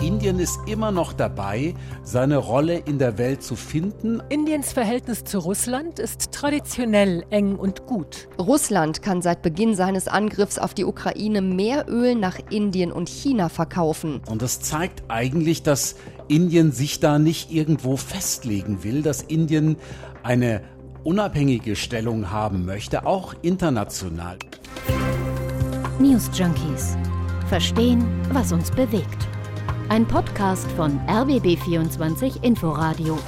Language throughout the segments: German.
Indien ist immer noch dabei, seine Rolle in der Welt zu finden. Indiens Verhältnis zu Russland ist traditionell eng und gut. Russland kann seit Beginn seines Angriffs auf die Ukraine mehr Öl nach Indien und China verkaufen. Und das zeigt eigentlich, dass Indien sich da nicht irgendwo festlegen will, dass Indien eine unabhängige Stellung haben möchte, auch international. News Junkies. Verstehen, was uns bewegt. Ein Podcast von RBB24 Inforadio.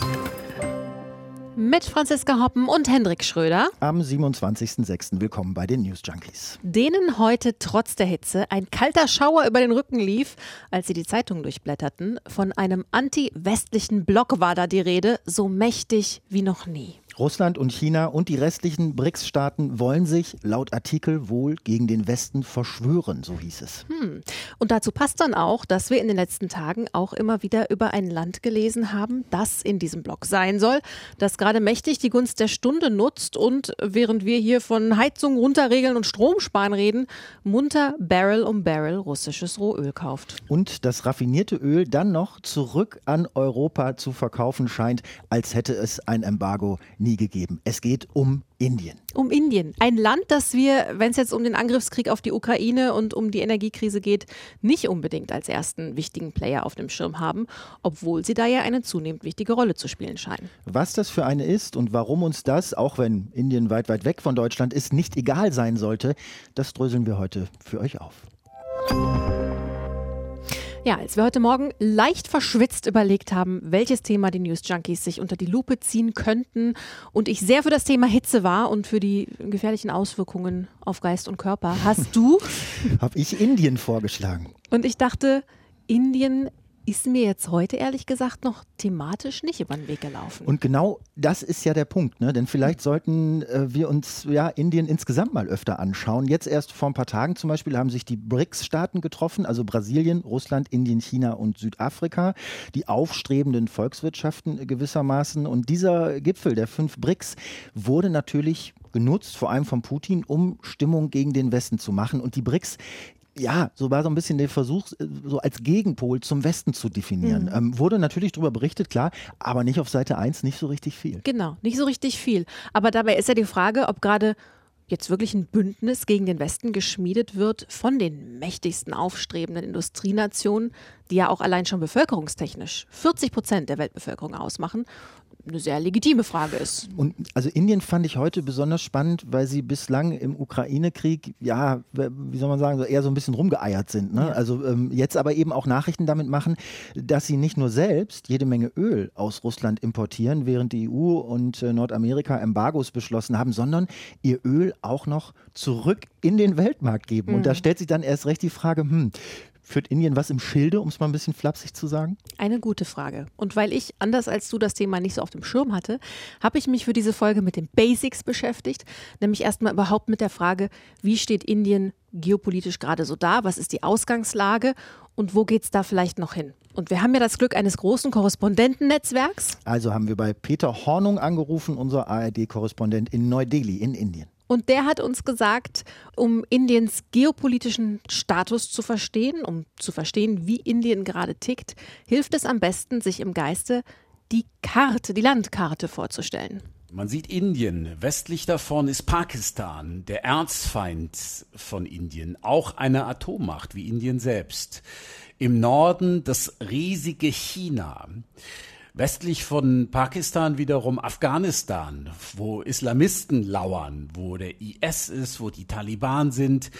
Mit Franziska Hoppen und Hendrik Schröder. Am 27.06. willkommen bei den News Junkies. Denen heute trotz der Hitze ein kalter Schauer über den Rücken lief, als sie die Zeitung durchblätterten. Von einem anti-westlichen Block war da die Rede, so mächtig wie noch nie. Russland und China und die restlichen BRICS-Staaten wollen sich laut Artikel wohl gegen den Westen verschwören, so hieß es. Hm. Und dazu passt dann auch, dass wir in den letzten Tagen auch immer wieder über ein Land gelesen haben, das in diesem Block sein soll, das gerade mächtig die Gunst der Stunde nutzt und während wir hier von Heizung runterregeln und Stromsparen reden, munter Barrel um Barrel russisches Rohöl kauft. Und das raffinierte Öl dann noch zurück an Europa zu verkaufen scheint, als hätte es ein Embargo nie gegeben. Es geht um Indien. Um Indien. Ein Land, das wir, wenn es jetzt um den Angriffskrieg auf die Ukraine und um die Energiekrise geht, nicht unbedingt als ersten wichtigen Player auf dem Schirm haben, obwohl sie da ja eine zunehmend wichtige Rolle zu spielen scheinen. Was das für eine ist und warum uns das, auch wenn Indien weit, weit weg von Deutschland ist, nicht egal sein sollte, das dröseln wir heute für euch auf. Ja, als wir heute Morgen leicht verschwitzt überlegt haben, welches Thema die News Junkies sich unter die Lupe ziehen könnten und ich sehr für das Thema Hitze war und für die gefährlichen Auswirkungen auf Geist und Körper, hast du? Habe ich Indien vorgeschlagen. Und ich dachte, Indien ist mir jetzt heute ehrlich gesagt noch thematisch nicht über den Weg gelaufen. Und genau das ist ja der Punkt, ne? denn vielleicht sollten äh, wir uns ja Indien insgesamt mal öfter anschauen. Jetzt erst vor ein paar Tagen zum Beispiel haben sich die BRICS-Staaten getroffen, also Brasilien, Russland, Indien, China und Südafrika, die aufstrebenden Volkswirtschaften gewissermaßen. Und dieser Gipfel der fünf BRICS wurde natürlich genutzt, vor allem von Putin, um Stimmung gegen den Westen zu machen. Und die BRICS ja, so war so ein bisschen der Versuch, äh, so als Gegenpol zum Westen zu definieren. Mhm. Ähm, wurde natürlich darüber berichtet, klar, aber nicht auf Seite 1 nicht so richtig viel. Genau, nicht so richtig viel. Aber dabei ist ja die Frage, ob gerade jetzt wirklich ein Bündnis gegen den Westen geschmiedet wird von den mächtigsten aufstrebenden Industrienationen, die ja auch allein schon bevölkerungstechnisch 40 Prozent der Weltbevölkerung ausmachen, eine sehr legitime Frage ist. Und also Indien fand ich heute besonders spannend, weil sie bislang im Ukraine-Krieg, ja, wie soll man sagen, so eher so ein bisschen rumgeeiert sind. Ne? Ja. Also ähm, jetzt aber eben auch Nachrichten damit machen, dass sie nicht nur selbst jede Menge Öl aus Russland importieren, während die EU und äh, Nordamerika Embargos beschlossen haben, sondern ihr Öl auch noch zurück in den Weltmarkt geben. Mhm. Und da mhm. stellt sich dann erst recht die Frage, hm, Führt Indien was im Schilde, um es mal ein bisschen flapsig zu sagen? Eine gute Frage. Und weil ich, anders als du, das Thema nicht so auf dem Schirm hatte, habe ich mich für diese Folge mit den Basics beschäftigt. Nämlich erstmal überhaupt mit der Frage, wie steht Indien geopolitisch gerade so da? Was ist die Ausgangslage? Und wo geht es da vielleicht noch hin? Und wir haben ja das Glück eines großen Korrespondentennetzwerks. Also haben wir bei Peter Hornung angerufen, unser ARD-Korrespondent in Neu-Delhi in Indien. Und der hat uns gesagt, um Indiens geopolitischen Status zu verstehen, um zu verstehen, wie Indien gerade tickt, hilft es am besten, sich im Geiste die Karte, die Landkarte vorzustellen. Man sieht Indien, westlich davon ist Pakistan, der Erzfeind von Indien, auch eine Atommacht wie Indien selbst. Im Norden das riesige China. Westlich von Pakistan wiederum Afghanistan, wo Islamisten lauern, wo der IS ist, wo die Taliban sind.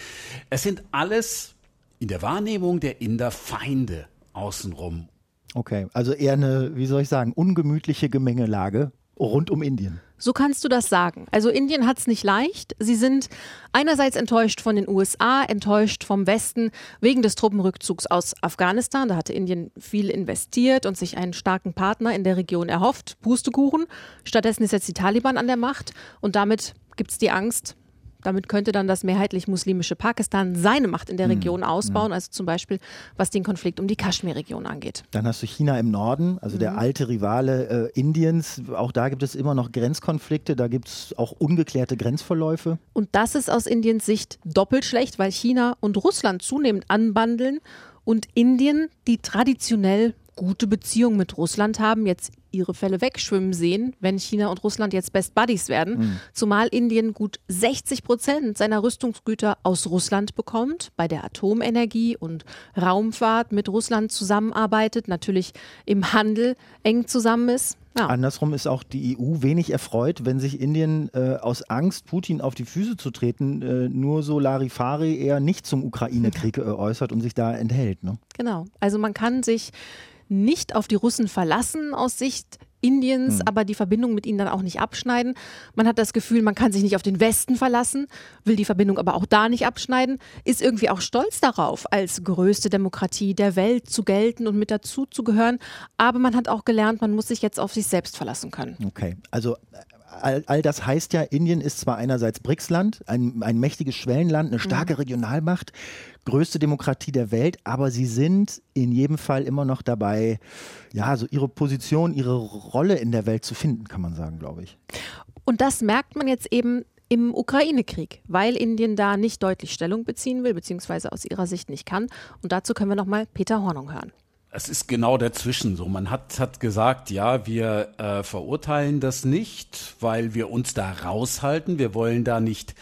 Es sind alles in der Wahrnehmung der Inder Feinde außenrum. Okay, also eher eine, wie soll ich sagen, ungemütliche Gemengelage rund um Indien. So kannst du das sagen. Also Indien hat es nicht leicht. Sie sind einerseits enttäuscht von den USA, enttäuscht vom Westen wegen des Truppenrückzugs aus Afghanistan. Da hatte Indien viel investiert und sich einen starken Partner in der Region erhofft. Pustekuchen. Stattdessen ist jetzt die Taliban an der Macht und damit gibt es die Angst, damit könnte dann das mehrheitlich muslimische Pakistan seine Macht in der hm, Region ausbauen, also zum Beispiel was den Konflikt um die Kaschmir-Region angeht. Dann hast du China im Norden, also der mhm. alte Rivale äh, Indiens. Auch da gibt es immer noch Grenzkonflikte, da gibt es auch ungeklärte Grenzverläufe. Und das ist aus Indiens Sicht doppelt schlecht, weil China und Russland zunehmend anbandeln und Indien, die traditionell gute Beziehungen mit Russland haben, jetzt ihre Fälle wegschwimmen sehen, wenn China und Russland jetzt Best Buddies werden. Mhm. Zumal Indien gut 60 Prozent seiner Rüstungsgüter aus Russland bekommt, bei der Atomenergie und Raumfahrt mit Russland zusammenarbeitet, natürlich im Handel eng zusammen ist. Ja. Andersrum ist auch die EU wenig erfreut, wenn sich Indien äh, aus Angst, Putin auf die Füße zu treten, äh, nur so Larifari eher nicht zum Ukraine-Krieg äh, äußert und sich da enthält. Ne? Genau. Also man kann sich nicht auf die Russen verlassen aus Sicht Indiens, hm. aber die Verbindung mit ihnen dann auch nicht abschneiden. Man hat das Gefühl, man kann sich nicht auf den Westen verlassen, will die Verbindung aber auch da nicht abschneiden, ist irgendwie auch stolz darauf, als größte Demokratie der Welt zu gelten und mit dazu zu gehören. Aber man hat auch gelernt, man muss sich jetzt auf sich selbst verlassen können. Okay, also all, all das heißt ja, Indien ist zwar einerseits BRICS-Land, ein, ein mächtiges Schwellenland, eine starke mhm. Regionalmacht, größte Demokratie der Welt, aber sie sind in jedem Fall immer noch dabei, ja, so ihre Position, ihre Rolle in der Welt zu finden, kann man sagen, glaube ich. Und das merkt man jetzt eben im Ukraine-Krieg, weil Indien da nicht deutlich Stellung beziehen will, beziehungsweise aus ihrer Sicht nicht kann. Und dazu können wir nochmal Peter Hornung hören. Es ist genau dazwischen so. Man hat, hat gesagt, ja, wir äh, verurteilen das nicht, weil wir uns da raushalten. Wir wollen da nicht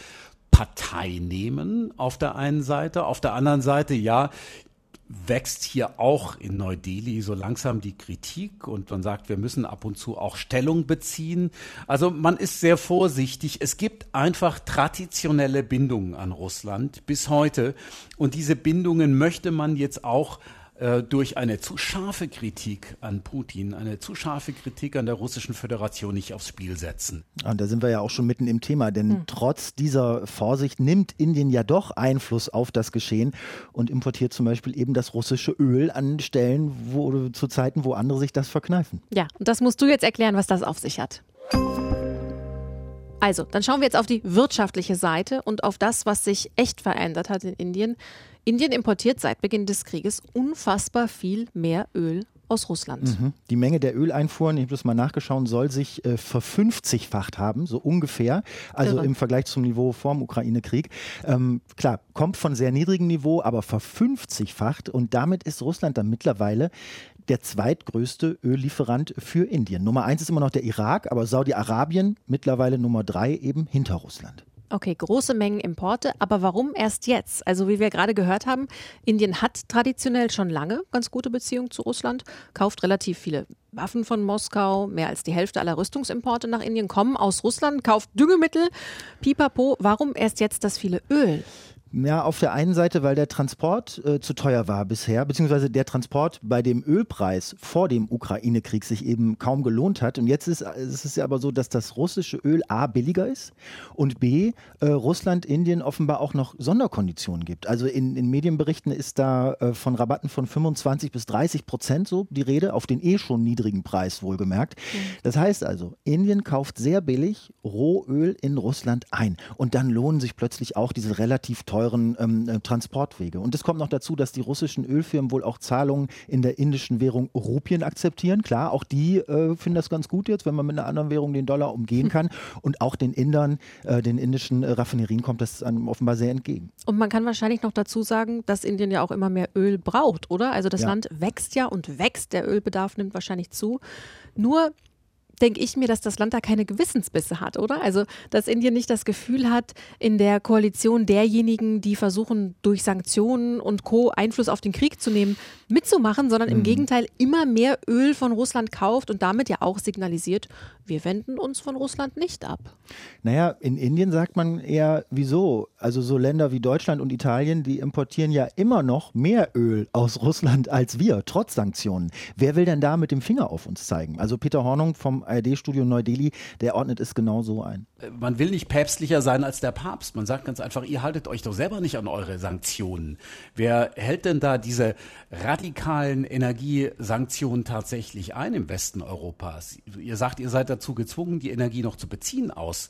Partei nehmen auf der einen Seite. Auf der anderen Seite, ja, wächst hier auch in Neu-Delhi so langsam die Kritik und man sagt, wir müssen ab und zu auch Stellung beziehen. Also man ist sehr vorsichtig. Es gibt einfach traditionelle Bindungen an Russland bis heute und diese Bindungen möchte man jetzt auch durch eine zu scharfe Kritik an Putin, eine zu scharfe Kritik an der russischen Föderation nicht aufs Spiel setzen. Und da sind wir ja auch schon mitten im Thema, denn hm. trotz dieser Vorsicht nimmt Indien ja doch Einfluss auf das Geschehen und importiert zum Beispiel eben das russische Öl an Stellen, wo zu Zeiten, wo andere sich das verkneifen. Ja, und das musst du jetzt erklären, was das auf sich hat. Also, dann schauen wir jetzt auf die wirtschaftliche Seite und auf das, was sich echt verändert hat in Indien. Indien importiert seit Beginn des Krieges unfassbar viel mehr Öl aus Russland. Mhm. Die Menge der Öleinfuhren, ich habe das mal nachgeschaut, soll sich äh, verfünfzigfacht haben, so ungefähr. Also Irre. im Vergleich zum Niveau vor dem Ukraine-Krieg. Ähm, klar, kommt von sehr niedrigem Niveau, aber verfünfzigfacht. Und damit ist Russland dann mittlerweile der zweitgrößte Öllieferant für Indien. Nummer eins ist immer noch der Irak, aber Saudi-Arabien mittlerweile Nummer drei eben hinter Russland. Okay, große Mengen Importe, aber warum erst jetzt? Also wie wir gerade gehört haben, Indien hat traditionell schon lange ganz gute Beziehungen zu Russland, kauft relativ viele Waffen von Moskau, mehr als die Hälfte aller Rüstungsimporte nach Indien kommen aus Russland, kauft Düngemittel, pipapo. Warum erst jetzt das viele Öl? Ja, auf der einen Seite, weil der Transport äh, zu teuer war bisher, beziehungsweise der Transport bei dem Ölpreis vor dem Ukraine-Krieg sich eben kaum gelohnt hat. Und jetzt ist, ist es ja aber so, dass das russische Öl A billiger ist und B äh, Russland, Indien offenbar auch noch Sonderkonditionen gibt. Also in, in Medienberichten ist da äh, von Rabatten von 25 bis 30 Prozent so die Rede, auf den eh schon niedrigen Preis wohlgemerkt. Mhm. Das heißt also, Indien kauft sehr billig Rohöl in Russland ein. Und dann lohnen sich plötzlich auch diese relativ teuren teuren ähm, äh, Transportwege. Und es kommt noch dazu, dass die russischen Ölfirmen wohl auch Zahlungen in der indischen Währung Rupien akzeptieren. Klar, auch die äh, finden das ganz gut jetzt, wenn man mit einer anderen Währung den Dollar umgehen kann. Und auch den Indern, äh, den indischen äh, Raffinerien kommt das offenbar sehr entgegen. Und man kann wahrscheinlich noch dazu sagen, dass Indien ja auch immer mehr Öl braucht, oder? Also das ja. Land wächst ja und wächst. Der Ölbedarf nimmt wahrscheinlich zu. Nur denke ich mir, dass das Land da keine Gewissensbisse hat, oder? Also, dass Indien nicht das Gefühl hat, in der Koalition derjenigen, die versuchen, durch Sanktionen und Co. Einfluss auf den Krieg zu nehmen, mitzumachen, sondern im mhm. Gegenteil immer mehr Öl von Russland kauft und damit ja auch signalisiert, wir wenden uns von Russland nicht ab. Naja, in Indien sagt man eher, wieso? Also so Länder wie Deutschland und Italien, die importieren ja immer noch mehr Öl aus Russland als wir, trotz Sanktionen. Wer will denn da mit dem Finger auf uns zeigen? Also Peter Hornung vom ARD-Studio Neu-Delhi, der ordnet es genau so ein. Man will nicht päpstlicher sein als der Papst. Man sagt ganz einfach, ihr haltet euch doch selber nicht an eure Sanktionen. Wer hält denn da diese radikalen Energiesanktionen tatsächlich ein im Westen Europas? Ihr sagt, ihr seid dazu gezwungen, die Energie noch zu beziehen aus,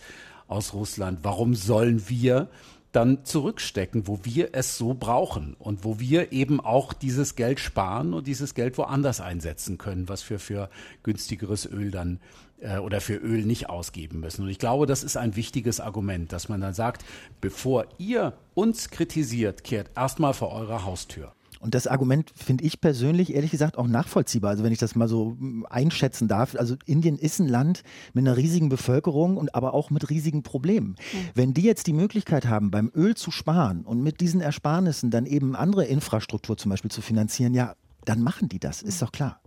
aus Russland. Warum sollen wir dann zurückstecken, wo wir es so brauchen und wo wir eben auch dieses Geld sparen und dieses Geld woanders einsetzen können, was wir für günstigeres Öl dann äh, oder für Öl nicht ausgeben müssen. Und ich glaube, das ist ein wichtiges Argument, dass man dann sagt, bevor ihr uns kritisiert, kehrt erstmal vor eurer Haustür. Und das Argument finde ich persönlich ehrlich gesagt auch nachvollziehbar. Also wenn ich das mal so mm, einschätzen darf. Also Indien ist ein Land mit einer riesigen Bevölkerung und aber auch mit riesigen Problemen. Mhm. Wenn die jetzt die Möglichkeit haben, beim Öl zu sparen und mit diesen Ersparnissen dann eben andere Infrastruktur zum Beispiel zu finanzieren, ja, dann machen die das, ist doch klar.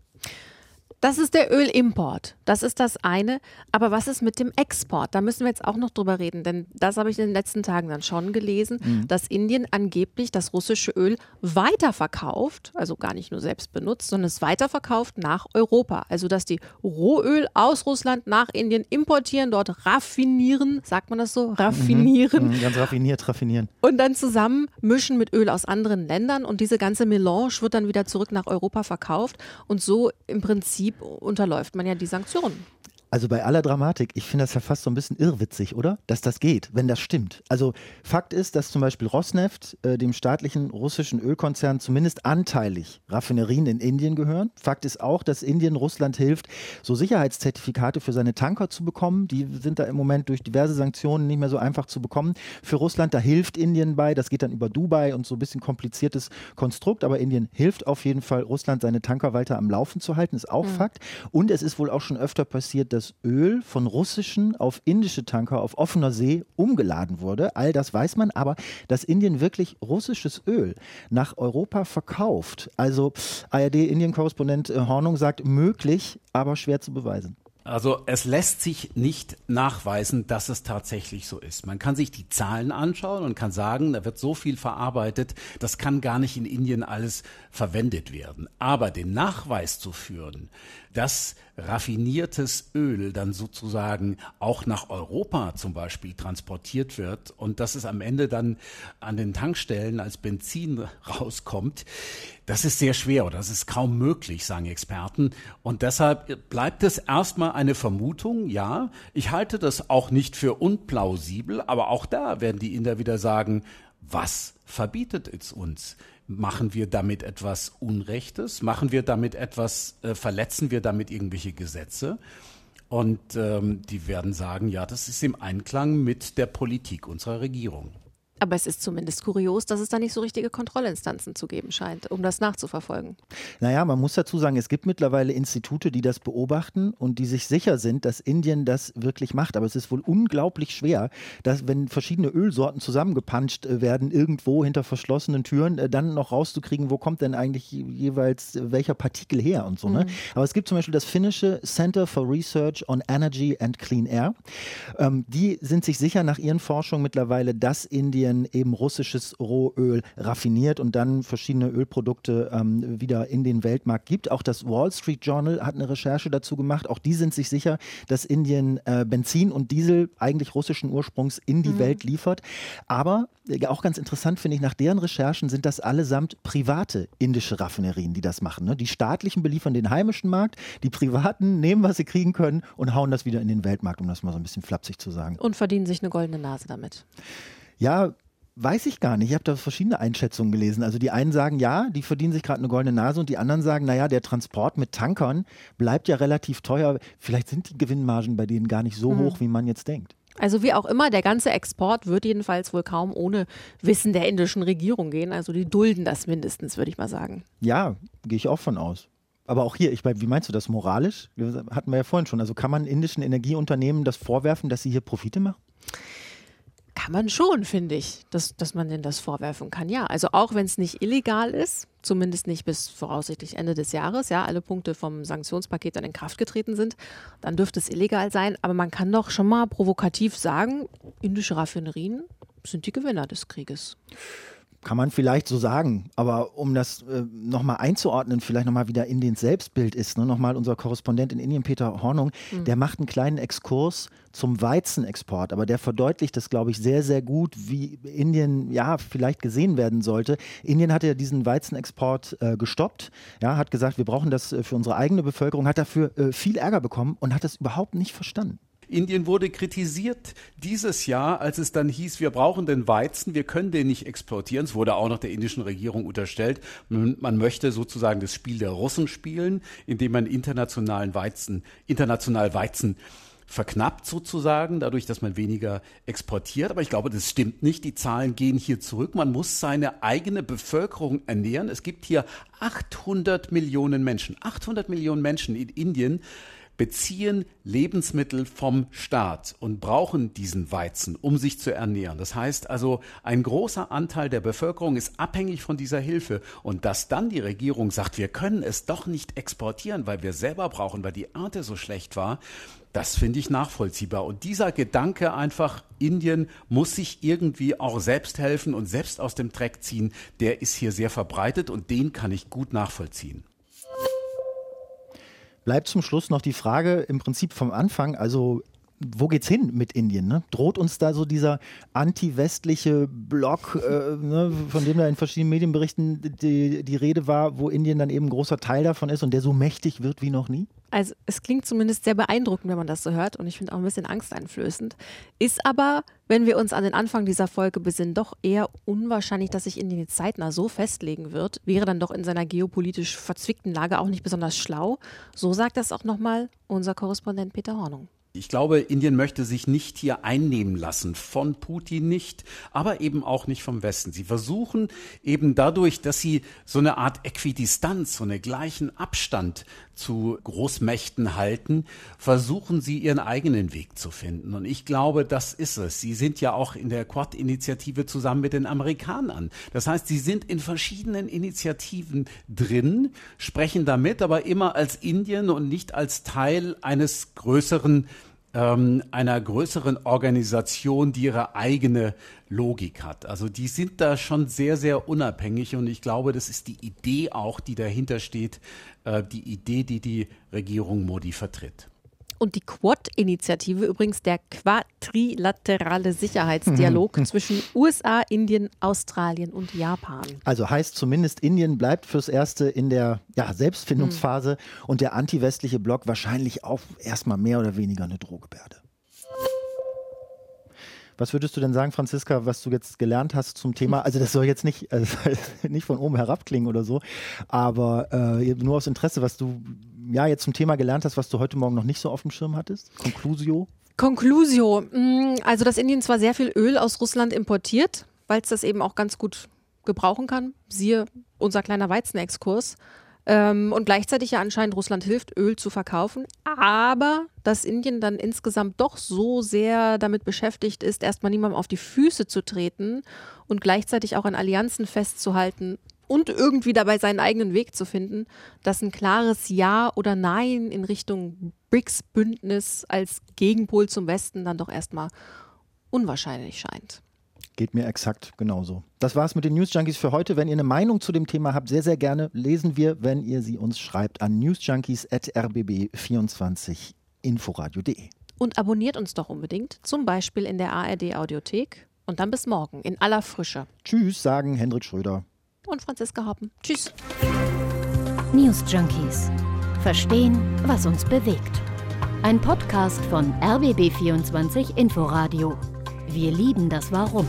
Das ist der Ölimport. Das ist das eine. Aber was ist mit dem Export? Da müssen wir jetzt auch noch drüber reden, denn das habe ich in den letzten Tagen dann schon gelesen, mhm. dass Indien angeblich das russische Öl weiterverkauft, also gar nicht nur selbst benutzt, sondern es weiterverkauft nach Europa. Also dass die Rohöl aus Russland nach Indien importieren, dort raffinieren, sagt man das so? Raffinieren. Mhm. Mhm. Ganz raffiniert, raffinieren. Und dann zusammen mischen mit Öl aus anderen Ländern und diese ganze Melange wird dann wieder zurück nach Europa verkauft und so im Prinzip Prinzip unterläuft man ja die Sanktionen. Also bei aller Dramatik, ich finde das ja fast so ein bisschen irrwitzig, oder? Dass das geht, wenn das stimmt. Also Fakt ist, dass zum Beispiel Rosneft, äh, dem staatlichen russischen Ölkonzern, zumindest anteilig Raffinerien in Indien gehören. Fakt ist auch, dass Indien Russland hilft, so Sicherheitszertifikate für seine Tanker zu bekommen. Die sind da im Moment durch diverse Sanktionen nicht mehr so einfach zu bekommen. Für Russland, da hilft Indien bei. Das geht dann über Dubai und so ein bisschen kompliziertes Konstrukt. Aber Indien hilft auf jeden Fall, Russland seine Tanker weiter am Laufen zu halten, ist auch mhm. Fakt. Und es ist wohl auch schon öfter passiert, dass das Öl von russischen auf indische Tanker auf offener See umgeladen wurde. All das weiß man, aber dass Indien wirklich russisches Öl nach Europa verkauft, also ARD-Indien-Korrespondent äh, Hornung sagt, möglich, aber schwer zu beweisen. Also es lässt sich nicht nachweisen, dass es tatsächlich so ist. Man kann sich die Zahlen anschauen und kann sagen, da wird so viel verarbeitet, das kann gar nicht in Indien alles verwendet werden. Aber den Nachweis zu führen, dass raffiniertes Öl dann sozusagen auch nach Europa zum Beispiel transportiert wird und dass es am Ende dann an den Tankstellen als Benzin rauskommt, das ist sehr schwer oder das ist kaum möglich, sagen Experten. Und deshalb bleibt es erstmal eine Vermutung, ja. Ich halte das auch nicht für unplausibel, aber auch da werden die Inder wieder sagen, was verbietet es uns? Machen wir damit etwas Unrechtes? Machen wir damit etwas, äh, verletzen wir damit irgendwelche Gesetze? Und ähm, die werden sagen, ja, das ist im Einklang mit der Politik unserer Regierung. Aber es ist zumindest kurios, dass es da nicht so richtige Kontrollinstanzen zu geben scheint, um das nachzuverfolgen. Naja, man muss dazu sagen, es gibt mittlerweile Institute, die das beobachten und die sich sicher sind, dass Indien das wirklich macht. Aber es ist wohl unglaublich schwer, dass wenn verschiedene Ölsorten zusammengepanscht äh, werden, irgendwo hinter verschlossenen Türen, äh, dann noch rauszukriegen, wo kommt denn eigentlich jeweils äh, welcher Partikel her und so. Ne? Mhm. Aber es gibt zum Beispiel das finnische Center for Research on Energy and Clean Air. Ähm, die sind sich sicher nach ihren Forschungen mittlerweile, dass Indien Indien eben russisches Rohöl raffiniert und dann verschiedene Ölprodukte ähm, wieder in den Weltmarkt gibt. Auch das Wall Street Journal hat eine Recherche dazu gemacht. Auch die sind sich sicher, dass Indien äh, Benzin und Diesel eigentlich russischen Ursprungs in die mhm. Welt liefert. Aber äh, auch ganz interessant finde ich, nach deren Recherchen sind das allesamt private indische Raffinerien, die das machen. Ne? Die staatlichen beliefern den heimischen Markt, die privaten nehmen, was sie kriegen können und hauen das wieder in den Weltmarkt, um das mal so ein bisschen flapsig zu sagen. Und verdienen sich eine goldene Nase damit. Ja, Weiß ich gar nicht. Ich habe da verschiedene Einschätzungen gelesen. Also die einen sagen, ja, die verdienen sich gerade eine goldene Nase und die anderen sagen, naja, der Transport mit Tankern bleibt ja relativ teuer. Vielleicht sind die Gewinnmargen bei denen gar nicht so mhm. hoch, wie man jetzt denkt. Also wie auch immer, der ganze Export wird jedenfalls wohl kaum ohne Wissen der indischen Regierung gehen. Also die dulden das mindestens, würde ich mal sagen. Ja, gehe ich auch von aus. Aber auch hier, ich meine, wie meinst du das moralisch? Hatten wir ja vorhin schon. Also kann man indischen Energieunternehmen das vorwerfen, dass sie hier Profite machen? Kann man schon, finde ich, dass, dass man denn das vorwerfen kann. Ja, also auch wenn es nicht illegal ist, zumindest nicht bis voraussichtlich Ende des Jahres, ja, alle Punkte vom Sanktionspaket dann in Kraft getreten sind, dann dürfte es illegal sein. Aber man kann doch schon mal provokativ sagen, indische Raffinerien sind die Gewinner des Krieges. Kann man vielleicht so sagen, aber um das äh, nochmal einzuordnen, vielleicht nochmal wieder in den Selbstbild ist, ne, nochmal unser Korrespondent in Indien, Peter Hornung, mhm. der macht einen kleinen Exkurs zum Weizenexport, aber der verdeutlicht das, glaube ich, sehr, sehr gut, wie Indien ja vielleicht gesehen werden sollte. Indien hat ja diesen Weizenexport äh, gestoppt, ja, hat gesagt, wir brauchen das äh, für unsere eigene Bevölkerung, hat dafür äh, viel Ärger bekommen und hat das überhaupt nicht verstanden. Indien wurde kritisiert dieses Jahr, als es dann hieß, wir brauchen den Weizen, wir können den nicht exportieren. Es wurde auch noch der indischen Regierung unterstellt, man möchte sozusagen das Spiel der Russen spielen, indem man internationalen Weizen, international Weizen verknappt sozusagen, dadurch, dass man weniger exportiert. Aber ich glaube, das stimmt nicht. Die Zahlen gehen hier zurück. Man muss seine eigene Bevölkerung ernähren. Es gibt hier 800 Millionen Menschen. 800 Millionen Menschen in Indien beziehen Lebensmittel vom Staat und brauchen diesen Weizen, um sich zu ernähren. Das heißt also, ein großer Anteil der Bevölkerung ist abhängig von dieser Hilfe. Und dass dann die Regierung sagt, wir können es doch nicht exportieren, weil wir selber brauchen, weil die Ernte so schlecht war, das finde ich nachvollziehbar. Und dieser Gedanke einfach, Indien muss sich irgendwie auch selbst helfen und selbst aus dem Dreck ziehen, der ist hier sehr verbreitet und den kann ich gut nachvollziehen. Bleibt zum Schluss noch die Frage im Prinzip vom Anfang, also wo geht's hin mit Indien? Ne? Droht uns da so dieser anti-westliche Block, äh, ne, von dem da in verschiedenen Medienberichten die, die Rede war, wo Indien dann eben ein großer Teil davon ist und der so mächtig wird wie noch nie? Also es klingt zumindest sehr beeindruckend, wenn man das so hört und ich finde auch ein bisschen angsteinflößend. Ist aber, wenn wir uns an den Anfang dieser Folge besinnen, doch eher unwahrscheinlich, dass sich Indien jetzt zeitnah so festlegen wird. Wäre dann doch in seiner geopolitisch verzwickten Lage auch nicht besonders schlau. So sagt das auch nochmal unser Korrespondent Peter Hornung. Ich glaube, Indien möchte sich nicht hier einnehmen lassen, von Putin nicht, aber eben auch nicht vom Westen. Sie versuchen eben dadurch, dass sie so eine Art Äquidistanz, so einen gleichen Abstand zu Großmächten halten, versuchen sie ihren eigenen Weg zu finden. Und ich glaube, das ist es. Sie sind ja auch in der Quad-Initiative zusammen mit den Amerikanern. Das heißt, sie sind in verschiedenen Initiativen drin, sprechen damit, aber immer als Indien und nicht als Teil eines größeren ähm, einer größeren Organisation, die ihre eigene Logik hat. Also die sind da schon sehr, sehr unabhängig und ich glaube, das ist die Idee auch, die dahinter steht, äh, die Idee, die die Regierung Modi vertritt. Und die Quad-Initiative, übrigens der quadrilaterale Sicherheitsdialog mhm. zwischen USA, Indien, Australien und Japan. Also heißt zumindest, Indien bleibt fürs Erste in der ja, Selbstfindungsphase mhm. und der antiwestliche Block wahrscheinlich auch erstmal mehr oder weniger eine Drohgebärde. Was würdest du denn sagen, Franziska, was du jetzt gelernt hast zum Thema? Also das soll jetzt nicht, also nicht von oben herab klingen oder so, aber äh, nur aus Interesse, was du ja jetzt zum Thema gelernt hast, was du heute Morgen noch nicht so auf dem Schirm hattest? Conclusio? Conclusio. Mm, also, dass Indien zwar sehr viel Öl aus Russland importiert, weil es das eben auch ganz gut gebrauchen kann. Siehe unser kleiner Weizenexkurs. Ähm, und gleichzeitig ja anscheinend Russland hilft, Öl zu verkaufen. Aber dass Indien dann insgesamt doch so sehr damit beschäftigt ist, erstmal niemandem auf die Füße zu treten und gleichzeitig auch an Allianzen festzuhalten und irgendwie dabei seinen eigenen Weg zu finden, dass ein klares Ja oder Nein in Richtung BRICS-Bündnis als Gegenpol zum Westen dann doch erstmal unwahrscheinlich scheint. Geht mir exakt genauso. Das war's mit den News Junkies für heute. Wenn ihr eine Meinung zu dem Thema habt, sehr, sehr gerne lesen wir, wenn ihr sie uns schreibt an newsjunkies.rbb24inforadio.de. Und abonniert uns doch unbedingt, zum Beispiel in der ARD Audiothek. Und dann bis morgen in aller Frische. Tschüss, sagen Hendrik Schröder und Franziska Hoppen. Tschüss. News Junkies. Verstehen, was uns bewegt. Ein Podcast von RBB24 Inforadio. Wir lieben das Warum.